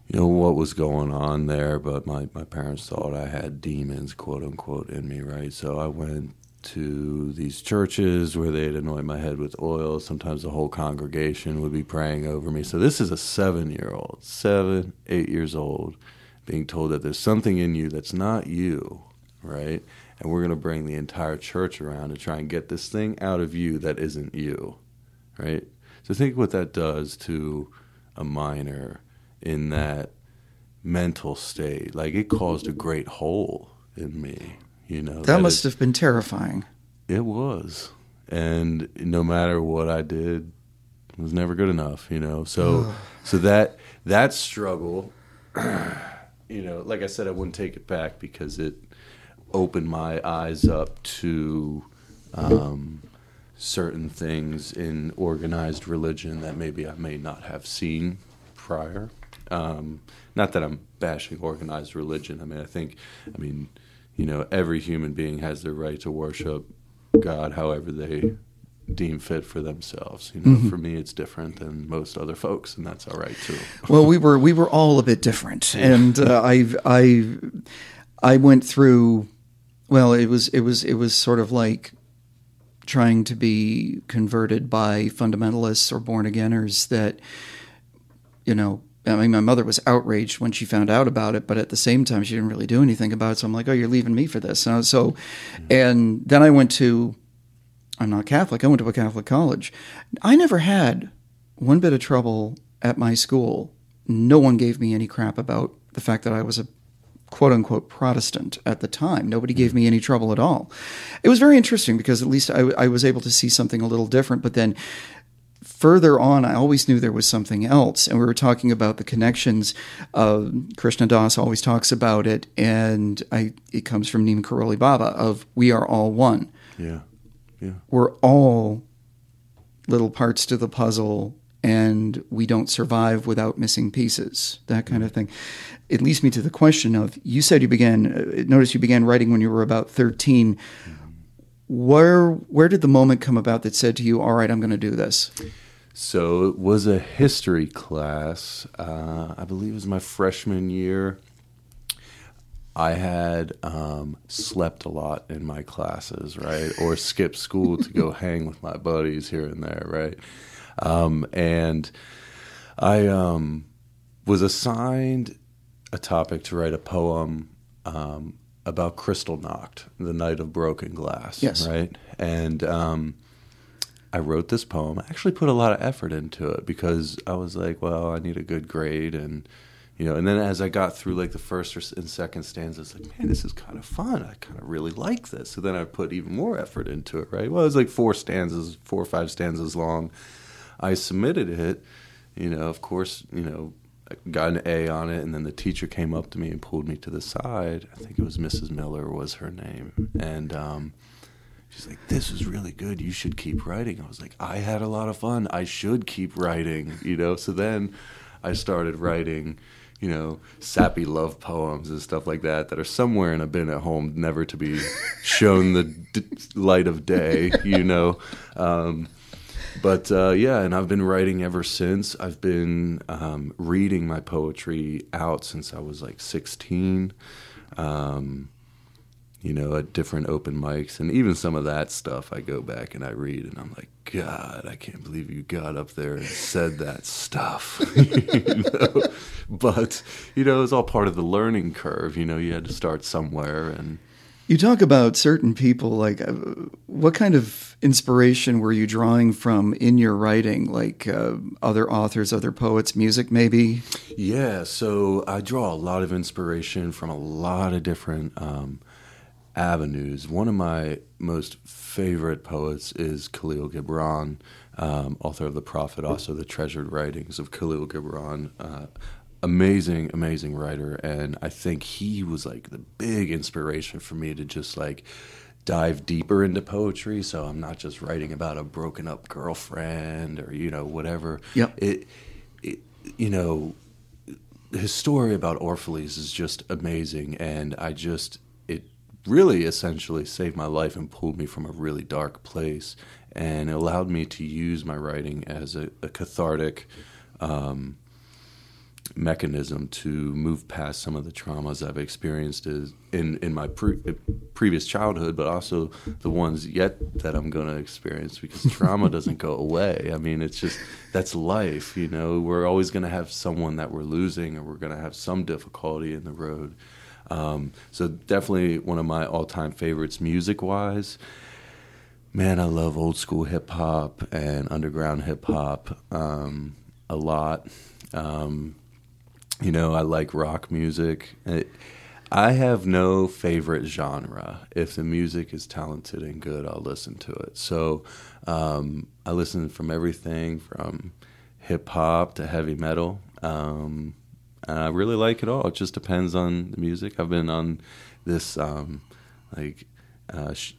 you know what was going on there but my, my parents thought i had demons quote unquote in me right? So i went to these churches where they'd anoint my head with oil. Sometimes the whole congregation would be praying over me. So this is a seven year old seven eight years old being told that there's something in you that's not you right? And we're going to bring the entire church around to try and get this thing out of you that isn't you, right? So think what that does to a minor in that mental state. Like it caused a great hole in me, you know. that must it, have been terrifying. It was. And no matter what I did, it was never good enough, you know. So so that that struggle you know, like I said, I wouldn't take it back because it opened my eyes up to um, certain things in organized religion that maybe I may not have seen prior. Um, not that I'm bashing organized religion. I mean, I think, I mean, you know, every human being has the right to worship God however they deem fit for themselves. You know, mm-hmm. for me, it's different than most other folks, and that's all right too. well, we were we were all a bit different, and uh, I I I went through. Well, it was it was it was sort of like trying to be converted by fundamentalists or born againers that you know I mean, my mother was outraged when she found out about it, but at the same time, she didn't really do anything about it. So I'm like, "Oh, you're leaving me for this." And so, and then I went to. I'm not Catholic. I went to a Catholic college. I never had one bit of trouble at my school. No one gave me any crap about the fact that I was a quote unquote Protestant at the time. Nobody gave me any trouble at all. It was very interesting because at least I, I was able to see something a little different. But then further on, I always knew there was something else. And we were talking about the connections. Krishna Das always talks about it, and I, it comes from Neem Karoli Baba of we are all one. Yeah. Yeah. We're all little parts to the puzzle and we don't survive without missing pieces, that kind of thing. It leads me to the question of you said you began, uh, notice you began writing when you were about 13. Mm-hmm where where did the moment come about that said to you, "All right, I'm going to do this"? So it was a history class. Uh, I believe it was my freshman year. I had um, slept a lot in my classes, right, or skipped school to go hang with my buddies here and there, right, um, and I um, was assigned a topic to write a poem um, about Kristallnacht, the night of broken glass. Yes. Right. And um, I wrote this poem. I actually put a lot of effort into it because I was like, well, I need a good grade, and you know. And then as I got through like the first and second stanzas, like, man, this is kind of fun. I kind of really like this. So then I put even more effort into it. Right. Well, it was like four stanzas, four or five stanzas long. I submitted it. You know, of course, you know, I got an A on it, and then the teacher came up to me and pulled me to the side. I think it was Mrs. Miller was her name, and um, she's like, "This is really good. You should keep writing." I was like, "I had a lot of fun. I should keep writing." You know. So then I started writing. You know, sappy love poems and stuff like that that are somewhere in a bin at home, never to be shown the d- light of day. You know, um, but uh, yeah, and I've been writing ever since. I've been um, reading my poetry out since I was like 16. Um, you know, at different open mics, and even some of that stuff, I go back and I read, and I'm like, God, I can't believe you got up there and said that stuff. you know? But you know, it's all part of the learning curve. You know, you had to start somewhere, and you talk about certain people, like uh, what kind of inspiration were you drawing from in your writing, like uh, other authors, other poets, music, maybe? Yeah, so I draw a lot of inspiration from a lot of different um, avenues. One of my most favorite poets is Khalil Gibran, um, author of The Prophet, also the treasured writings of Khalil Gibran. Uh, amazing, amazing writer, and I think he was like the big inspiration for me to just like dive deeper into poetry. So I'm not just writing about a broken up girlfriend or you know whatever. Yep. It, it you know, his story about Orphalese is just amazing, and I just really essentially saved my life and pulled me from a really dark place, and it allowed me to use my writing as a, a cathartic. Um, mechanism to move past some of the traumas I've experienced is in in my pre- previous childhood, but also the ones yet that I'm going to experience because trauma doesn't go away. I mean, it's just that's life. You know, we're always going to have someone that we're losing, or we're going to have some difficulty in the road. Um, so definitely one of my all-time favorites, music-wise. Man, I love old school hip hop and underground hip hop um, a lot. Um, you know, I like rock music. I have no favorite genre. If the music is talented and good, I'll listen to it. So um, I listen from everything from hip hop to heavy metal. Um, I really like it all. It just depends on the music. I've been on this um, like uh, sh-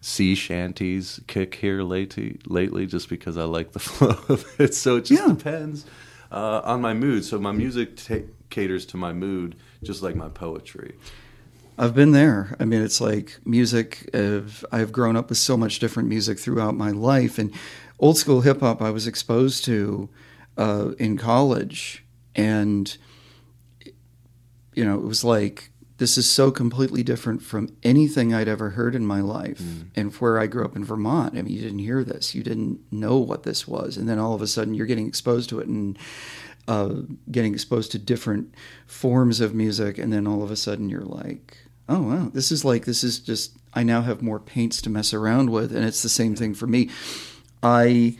sea shanties kick here lately, lately, just because I like the flow of it. So it just yeah. depends uh, on my mood. So my music t- caters to my mood, just like my poetry. I've been there. I mean, it's like music. Uh, I've grown up with so much different music throughout my life, and old school hip hop I was exposed to uh, in college, and you know, it was like this is so completely different from anything I'd ever heard in my life. Mm. And where I grew up in Vermont, I mean, you didn't hear this, you didn't know what this was, and then all of a sudden you're getting exposed to it and uh, getting exposed to different forms of music, and then all of a sudden you're like, oh wow, this is like this is just I now have more paints to mess around with, and it's the same thing for me. I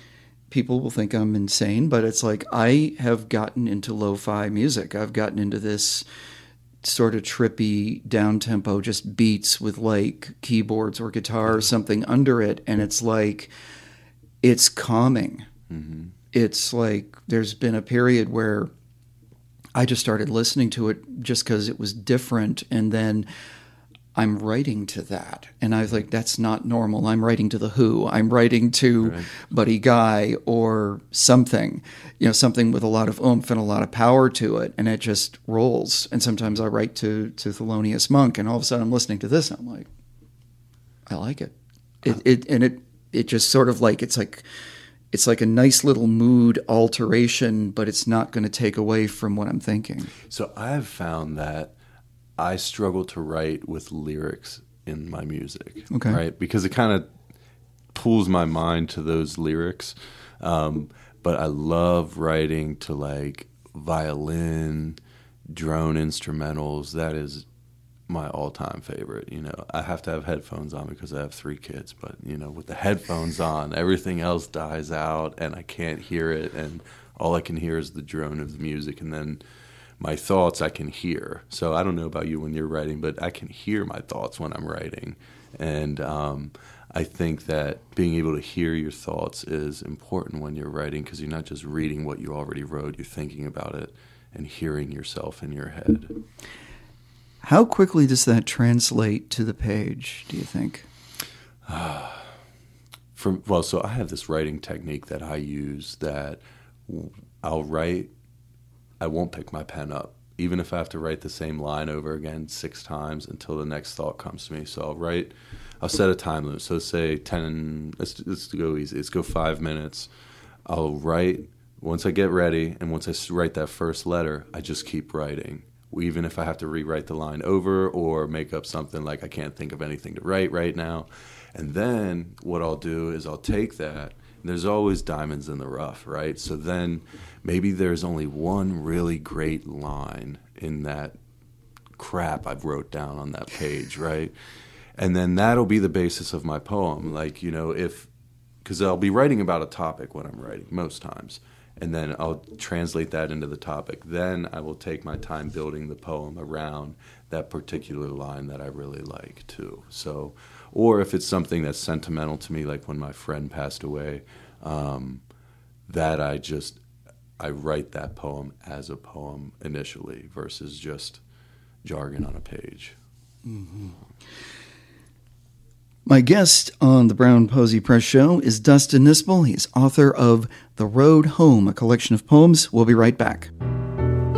people will think I'm insane, but it's like I have gotten into lo-fi music. I've gotten into this sort of trippy down tempo just beats with like keyboards or guitar or something under it and it's like it's calming mm-hmm. it's like there's been a period where i just started listening to it just because it was different and then I'm writing to that. And I was like, that's not normal. I'm writing to The Who. I'm writing to right. Buddy Guy or something, you know, something with a lot of oomph and a lot of power to it. And it just rolls. And sometimes I write to, to Thelonious Monk and all of a sudden I'm listening to this and I'm like, I like it. It, it and it, it just sort of like, it's like, it's like a nice little mood alteration, but it's not going to take away from what I'm thinking. So I've found that I struggle to write with lyrics in my music. Okay. Right? Because it kind of pulls my mind to those lyrics. Um, but I love writing to like violin, drone instrumentals. That is my all-time favorite. You know, I have to have headphones on because I have three kids. But you know, with the headphones on, everything else dies out, and I can't hear it, and all I can hear is the drone of the music, and then my thoughts I can hear. So I don't know about you when you're writing, but I can hear my thoughts when I'm writing. And um, I think that being able to hear your thoughts is important when you're writing because you're not just reading what you already wrote, you're thinking about it and hearing yourself in your head. How quickly does that translate to the page, do you think? From well, so I have this writing technique that I use that I'll write I won't pick my pen up, even if I have to write the same line over again six times until the next thought comes to me. So I'll write, I'll set a time limit. So say 10, let's, let's go easy. Let's go five minutes. I'll write, once I get ready, and once I write that first letter, I just keep writing. Even if I have to rewrite the line over or make up something like I can't think of anything to write right now. And then what I'll do is I'll take that there's always diamonds in the rough, right? So then maybe there's only one really great line in that crap I've wrote down on that page, right? And then that'll be the basis of my poem. Like, you know, if because I'll be writing about a topic when I'm writing most times, and then I'll translate that into the topic. Then I will take my time building the poem around that particular line that I really like too. So or if it's something that's sentimental to me, like when my friend passed away, um, that I just I write that poem as a poem initially versus just jargon on a page. Mm-hmm. My guest on the Brown Posey Press Show is Dustin Nispel. He's author of The Road Home, a collection of poems. We'll be right back.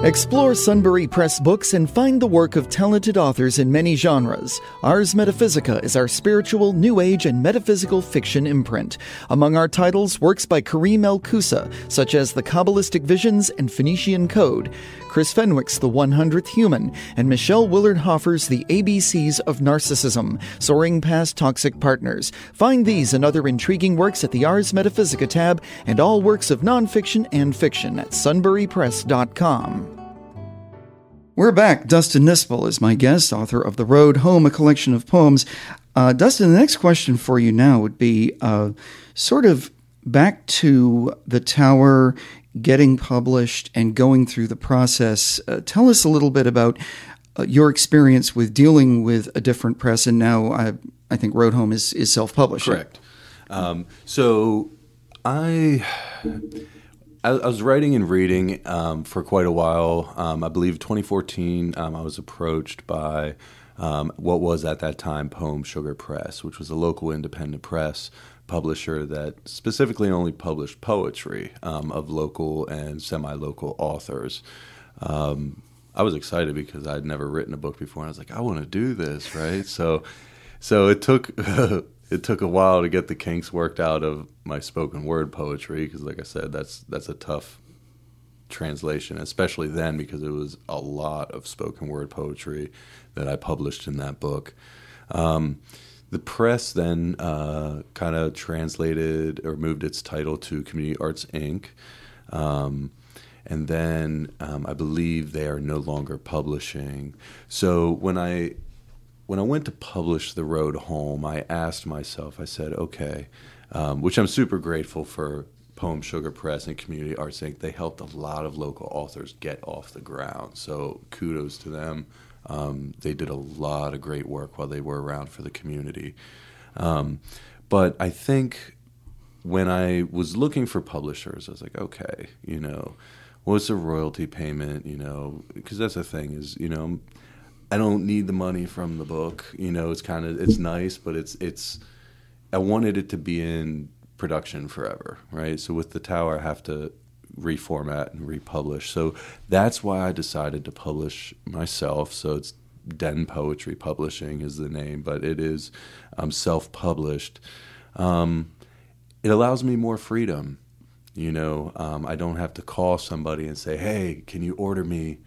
Explore Sunbury Press books and find the work of talented authors in many genres. Ars Metaphysica is our spiritual, new age, and metaphysical fiction imprint. Among our titles, works by Karim El Koussa, such as The Kabbalistic Visions and Phoenician Code, Chris Fenwick's The 100th Human, and Michelle Willard Hoffer's The ABCs of Narcissism, Soaring Past Toxic Partners. Find these and other intriguing works at the Ars Metaphysica tab and all works of nonfiction and fiction at sunburypress.com. We're back. Dustin Nispel is my guest, author of The Road Home, a collection of poems. Uh, Dustin, the next question for you now would be uh, sort of back to the tower getting published and going through the process. Uh, tell us a little bit about uh, your experience with dealing with a different press, and now I, I think Road Home is, is self published. Correct. Um, so I I, was writing and reading um, for quite a while. Um, I believe 2014, um, I was approached by um, what was at that time Poem Sugar Press, which was a local independent press publisher that specifically only published poetry um, of local and semi local authors. Um, I was excited because I'd never written a book before, and I was like, I want to do this, right? so, so it took it took a while to get the kinks worked out of my spoken word poetry because, like I said, that's that's a tough translation, especially then because it was a lot of spoken word poetry that I published in that book. Um, the press then uh, kind of translated or moved its title to Community Arts Ink. Um, and then um, I believe they are no longer publishing. So when I when I went to publish The Road Home, I asked myself, I said, okay, um, which I'm super grateful for Poem Sugar Press and Community Arts Ink. They helped a lot of local authors get off the ground. So kudos to them. Um, they did a lot of great work while they were around for the community. Um, but I think when I was looking for publishers, I was like, okay, you know, what's a royalty payment? You know, because that's the thing is, you know, I don't need the money from the book. You know, it's kind of it's nice, but it's it's. I wanted it to be in production forever, right? So with the tower, I have to reformat and republish. So that's why I decided to publish myself. So it's Den Poetry Publishing is the name, but it is um, self-published. Um, it allows me more freedom. You know, um, I don't have to call somebody and say, "Hey, can you order me?"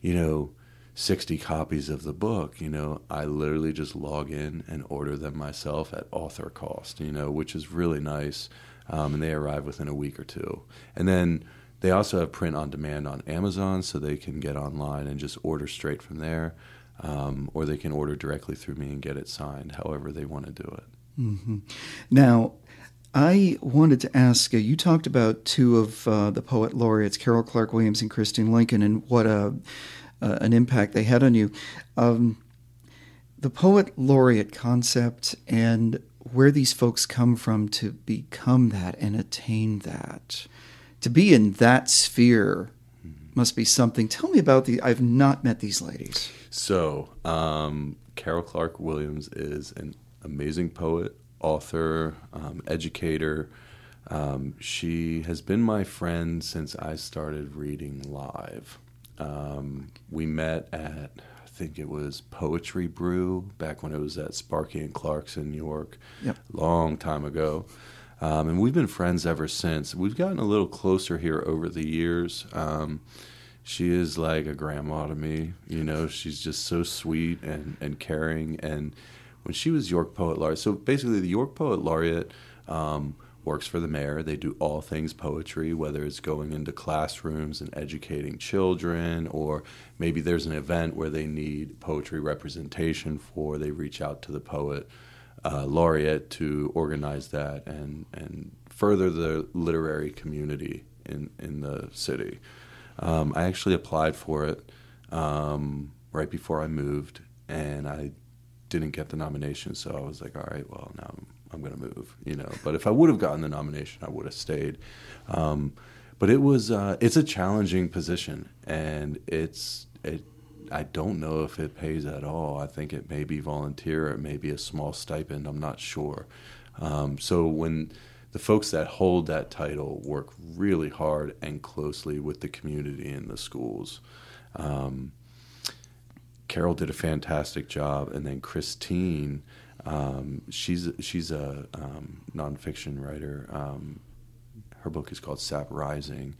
You know, 60 copies of the book, you know, I literally just log in and order them myself at author cost, you know, which is really nice um, and they arrive within a week or two. And then they also have print on demand on Amazon, so they can get online and just order straight from there, um, or they can order directly through me and get it signed, however they want to do it. Mm-hmm. Now, I wanted to ask uh, you talked about two of uh, the poet laureates, Carol Clark Williams and Christine Lincoln, and what a, uh, an impact they had on you. Um, the poet laureate concept and where these folks come from to become that and attain that. To be in that sphere must be something. Tell me about the. I've not met these ladies. So, um, Carol Clark Williams is an amazing poet, author, um, educator. Um, she has been my friend since I started reading live. Um, we met at think it was Poetry Brew back when it was at Sparky and Clark's in New York, yep. long time ago. Um, and we've been friends ever since. We've gotten a little closer here over the years. Um, she is like a grandma to me. You know, she's just so sweet and, and caring. And when she was York Poet Laureate, so basically the York Poet Laureate um, works for the mayor. They do all things poetry, whether it's going into classrooms and educating children, or maybe there's an event where they need poetry representation for. They reach out to the poet uh, laureate to organize that and and further the literary community in in the city. Um, I actually applied for it um, right before I moved, and I didn't get the nomination. So I was like, all right, well now I'm I'm going to move, you know. But if I would have gotten the nomination, I would have stayed. Um, but it was uh, it's a challenging position, and it's it. I don't know if it pays at all. I think it may be volunteer, it may be a small stipend. I'm not sure. Um, so when the folks that hold that title work really hard and closely with the community and the schools. Um, Carol did a fantastic job, and then Christine um, she's she's a um, nonfiction writer. Um, her book is called Sap Rising.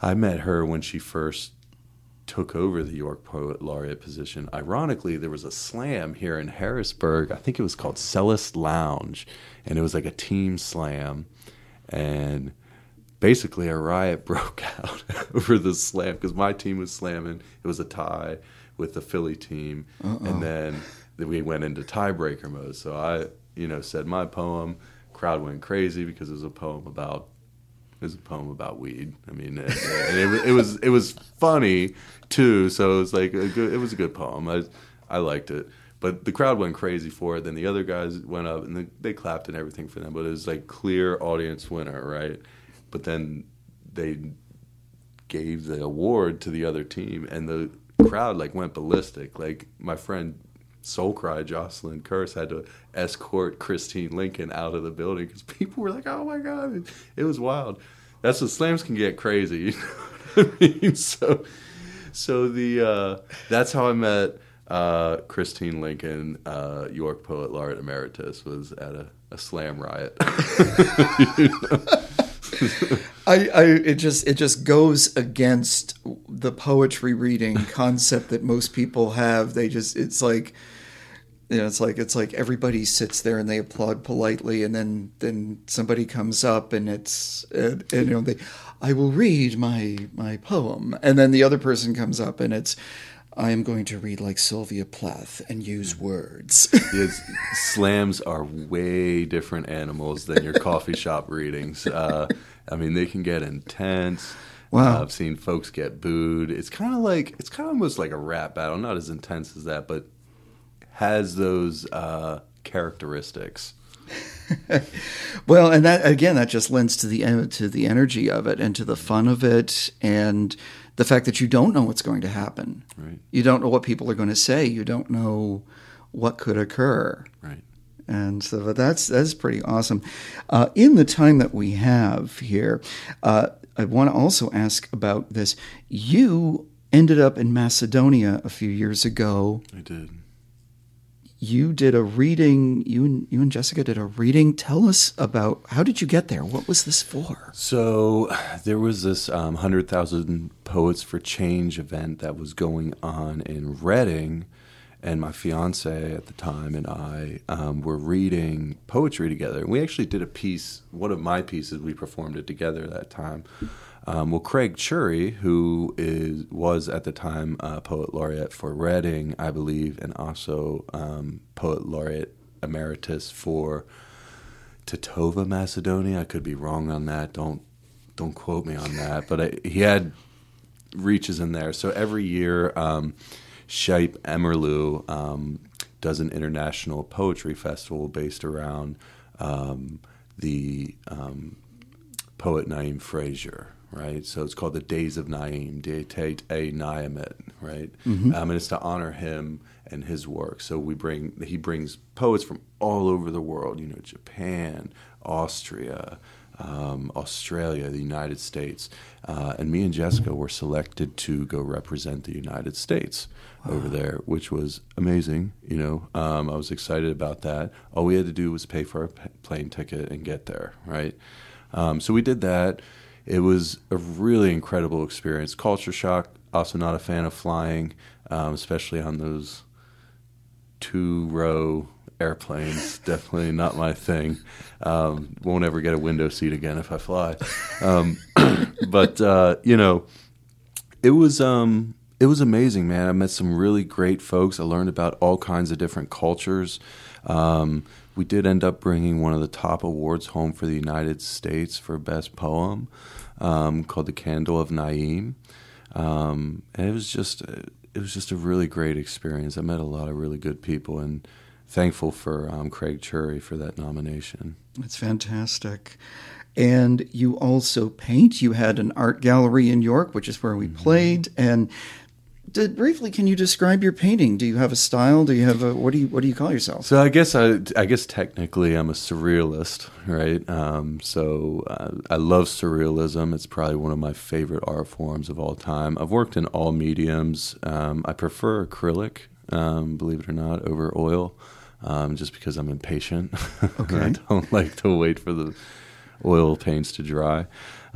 I met her when she first took over the York Poet Laureate position. Ironically, there was a slam here in Harrisburg. I think it was called Cellist Lounge, and it was like a team slam. And basically, a riot broke out over the slam because my team was slamming. It was a tie with the Philly team, Uh-oh. and then we went into tiebreaker mode. So I, you know, said my poem. Crowd went crazy because it was a poem about it was a poem about weed. I mean, and, it, it, was it was funny too. So it was like a good. It was a good poem. I I liked it. But the crowd went crazy for it. Then the other guys went up and they clapped and everything for them. But it was like clear audience winner, right? But then they gave the award to the other team, and the crowd like went ballistic. Like my friend soul cry Jocelyn Curse had to escort Christine Lincoln out of the building because people were like, "Oh my god!" It was wild. That's what slams can get crazy. You know I mean? So, so the uh, that's how I met uh, Christine Lincoln, uh, York Poet Laureate Emeritus, was at a, a slam riot. I, I it just it just goes against the poetry reading concept that most people have. They just it's like you know, it's like it's like everybody sits there and they applaud politely, and then then somebody comes up and it's and, and, you know they, I will read my my poem, and then the other person comes up and it's. I am going to read like Sylvia Plath and use words. Yes, slams are way different animals than your coffee shop readings. Uh, I mean, they can get intense. Wow. Uh, I've seen folks get booed. It's kind of like it's kind of almost like a rap battle, not as intense as that, but has those uh, characteristics. well, and that again, that just lends to the to the energy of it and to the fun of it, and the fact that you don't know what's going to happen. Right. You don't know what people are going to say. You don't know what could occur. Right. And so that's that's pretty awesome. Uh, in the time that we have here, uh, I want to also ask about this. You ended up in Macedonia a few years ago. I did. You did a reading. You and you and Jessica did a reading. Tell us about how did you get there? What was this for? So there was this um, 100,000 Poets for Change event that was going on in Reading, and my fiance at the time and I um, were reading poetry together. And we actually did a piece, one of my pieces, we performed it together that time. Um, well, Craig Czury, who is was at the time uh, poet laureate for Reading, I believe, and also um, poet laureate emeritus for Tetovo, Macedonia. I could be wrong on that. Don't don't quote me on that. But I, he had reaches in there. So every year, um, Emerlu um, does an international poetry festival based around um, the um, poet Naim Frashëri. Right, so it's called the Days of Naim, Deitate a Naimet, right? Um, and it's to honor him and his work. So we bring he brings poets from all over the world, you know, Japan, Austria, um, Australia, the United States, uh, and me and Jessica were selected to go represent the United States over there, which was amazing. You know, um, I was excited about that. All we had to do was pay for a p- plane ticket and get there, right? Um, so we did that. It was a really incredible experience. Culture shock. Also, not a fan of flying, um, especially on those two row airplanes. Definitely not my thing. Um, won't ever get a window seat again if I fly. Um, but uh, you know, it was um, it was amazing, man. I met some really great folks. I learned about all kinds of different cultures. Um, we did end up bringing one of the top awards home for the United States for best poem, um, called "The Candle of Naim," um, and it was just it was just a really great experience. I met a lot of really good people, and thankful for um, Craig Czury for that nomination. It's fantastic. And you also paint. You had an art gallery in York, which is where we played. And briefly, can you describe your painting? Do you have a style? Do you have a what do you what do you call yourself? So I guess I, I guess technically I'm a surrealist, right? Um, so uh, I love surrealism. It's probably one of my favorite art forms of all time. I've worked in all mediums. Um, I prefer acrylic, um, believe it or not, over oil, um, just because I'm impatient. Okay. I don't like to wait for the oil paints to dry.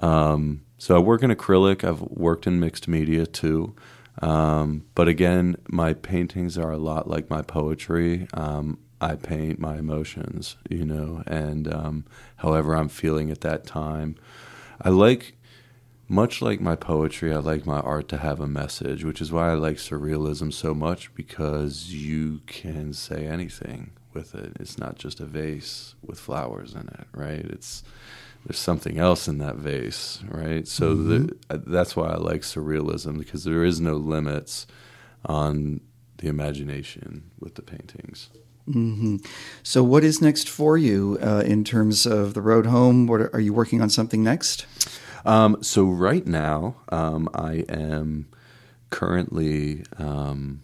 Um, so I work in acrylic. I've worked in mixed media too. Um, but again, my paintings are a lot like my poetry. Um, I paint my emotions, you know, and um, however I'm feeling at that time. I like, much like my poetry, I like my art to have a message, which is why I like surrealism so much because you can say anything with it. It's not just a vase with flowers in it, right? It's there's something else in that vase, right? So the, that's why I like surrealism because there is no limits on the imagination with the paintings. hmm So, what is next for you uh, in terms of the road home? What are, are you working on something next? Um, so right now, um, I am currently um,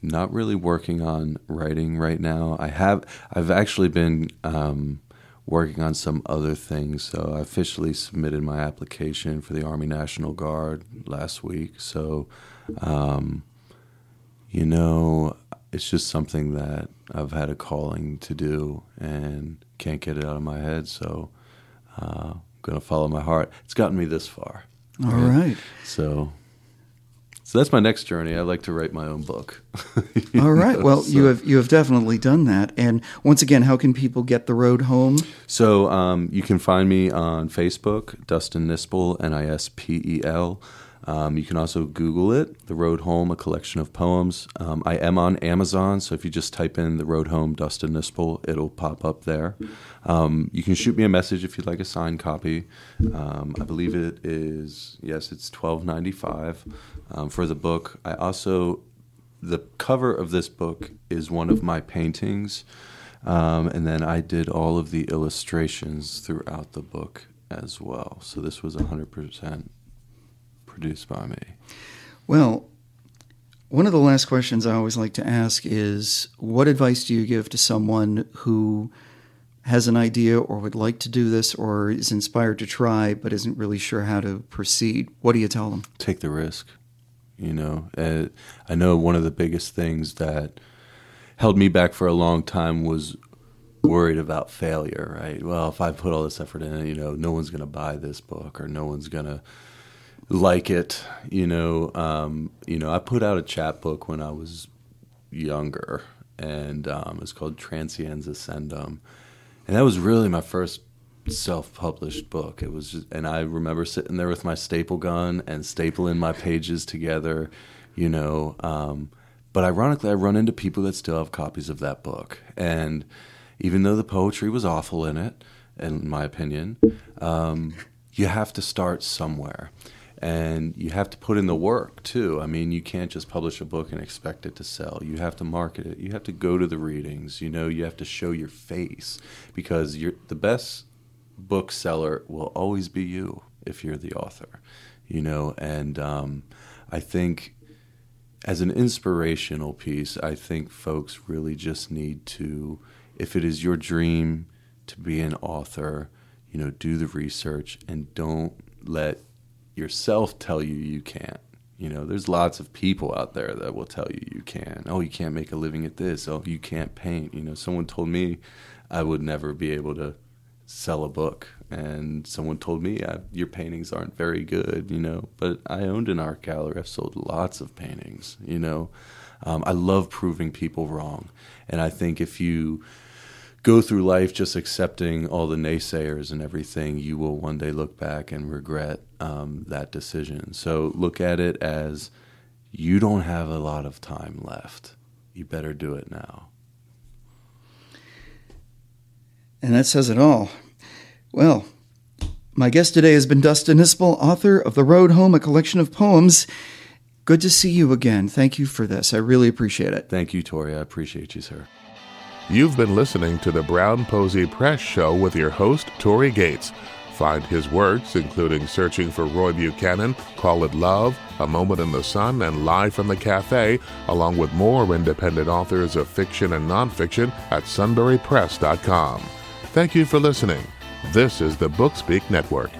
not really working on writing right now. I have I've actually been um, working on some other things. So I officially submitted my application for the Army National Guard last week. So Um, you know, it's just something that I've had a calling to do and can't get it out of my head. So uh, I'm going to follow my heart. It's gotten me this far. All right. So, so that's my next journey. I like to write my own book. All right. know, Well, so- you have you have definitely done that. And once again, how can people get the road home? So um, you can find me on Facebook, Dustin Nispel, N I S P E L. Um, you can also Google it, The Road Home, a collection of poems. Um, I am on Amazon, so if you just type in The Road Home, Dustin Nispel, it'll pop up there. Um, you can shoot me a message if you'd like a signed copy. Um, I believe it is, yes, it's twelve ninety five um, for the book. I also, the cover of this book is one of my paintings. Um, and then I did all of the illustrations throughout the book as well. So this was 100% produced by me. Well, one of the last questions I always like to ask is what advice do you give to someone who has an idea or would like to do this or is inspired to try but isn't really sure how to proceed? What do you tell them? Take the risk. You know, uh, I know one of the biggest things that held me back for a long time was worried about failure, right? Well, if I put all this effort in you know, no one's going to buy this book or no one's going to like it. You know, um, you know, I put out a chapbook when I was younger, and um, it's called Transiens Ascendum, and that was really my first self-published book. It was, just, and I remember sitting there with my staple gun and stapling my pages together, you know. Um, but ironically, I run into people that still have copies of that book, and even though the poetry was awful in it, in my opinion, um, you have to start somewhere. And you have to put in the work too. I mean, you can't just publish a book and expect it to sell. You have to market it. You have to go to the readings. You know, you have to show your face because you're the best bookseller will always be you if you're the author. You know, and um, I think as an inspirational piece, I think folks really just need to, if it is your dream to be an author, you know, do the research and don't let yourself tell you you can't. You know, there's lots of people out there that will tell you you can. Oh, you can't make a living at this. Oh, you can't paint. You know, someone told me I would never be able to sell a book, and someone told me your paintings aren't very good. You know, but I owned an art gallery. I've sold lots of paintings. You know, um, I love proving people wrong, and I think if you go through life just accepting all the naysayers and everything, you will one day look back and regret um, that decision. So look at it as you don't have a lot of time left. You better do it now. And that says it all. Well, my guest today has been Dustin Nispel, author of The Road Home, a collection of poems. Good to see you again. Thank you for this. I really appreciate it. Thank you, Tory. I appreciate you, sir. You've been listening to the Brown Posey Press Show with your host, Tory Gates. Find his works, including Searching for Roy Buchanan, Call It Love, A Moment in the Sun, and Live from the Cafe, along with more independent authors of fiction and nonfiction at sunburypress.com. Thank you for listening. This is the Bookspeak Network.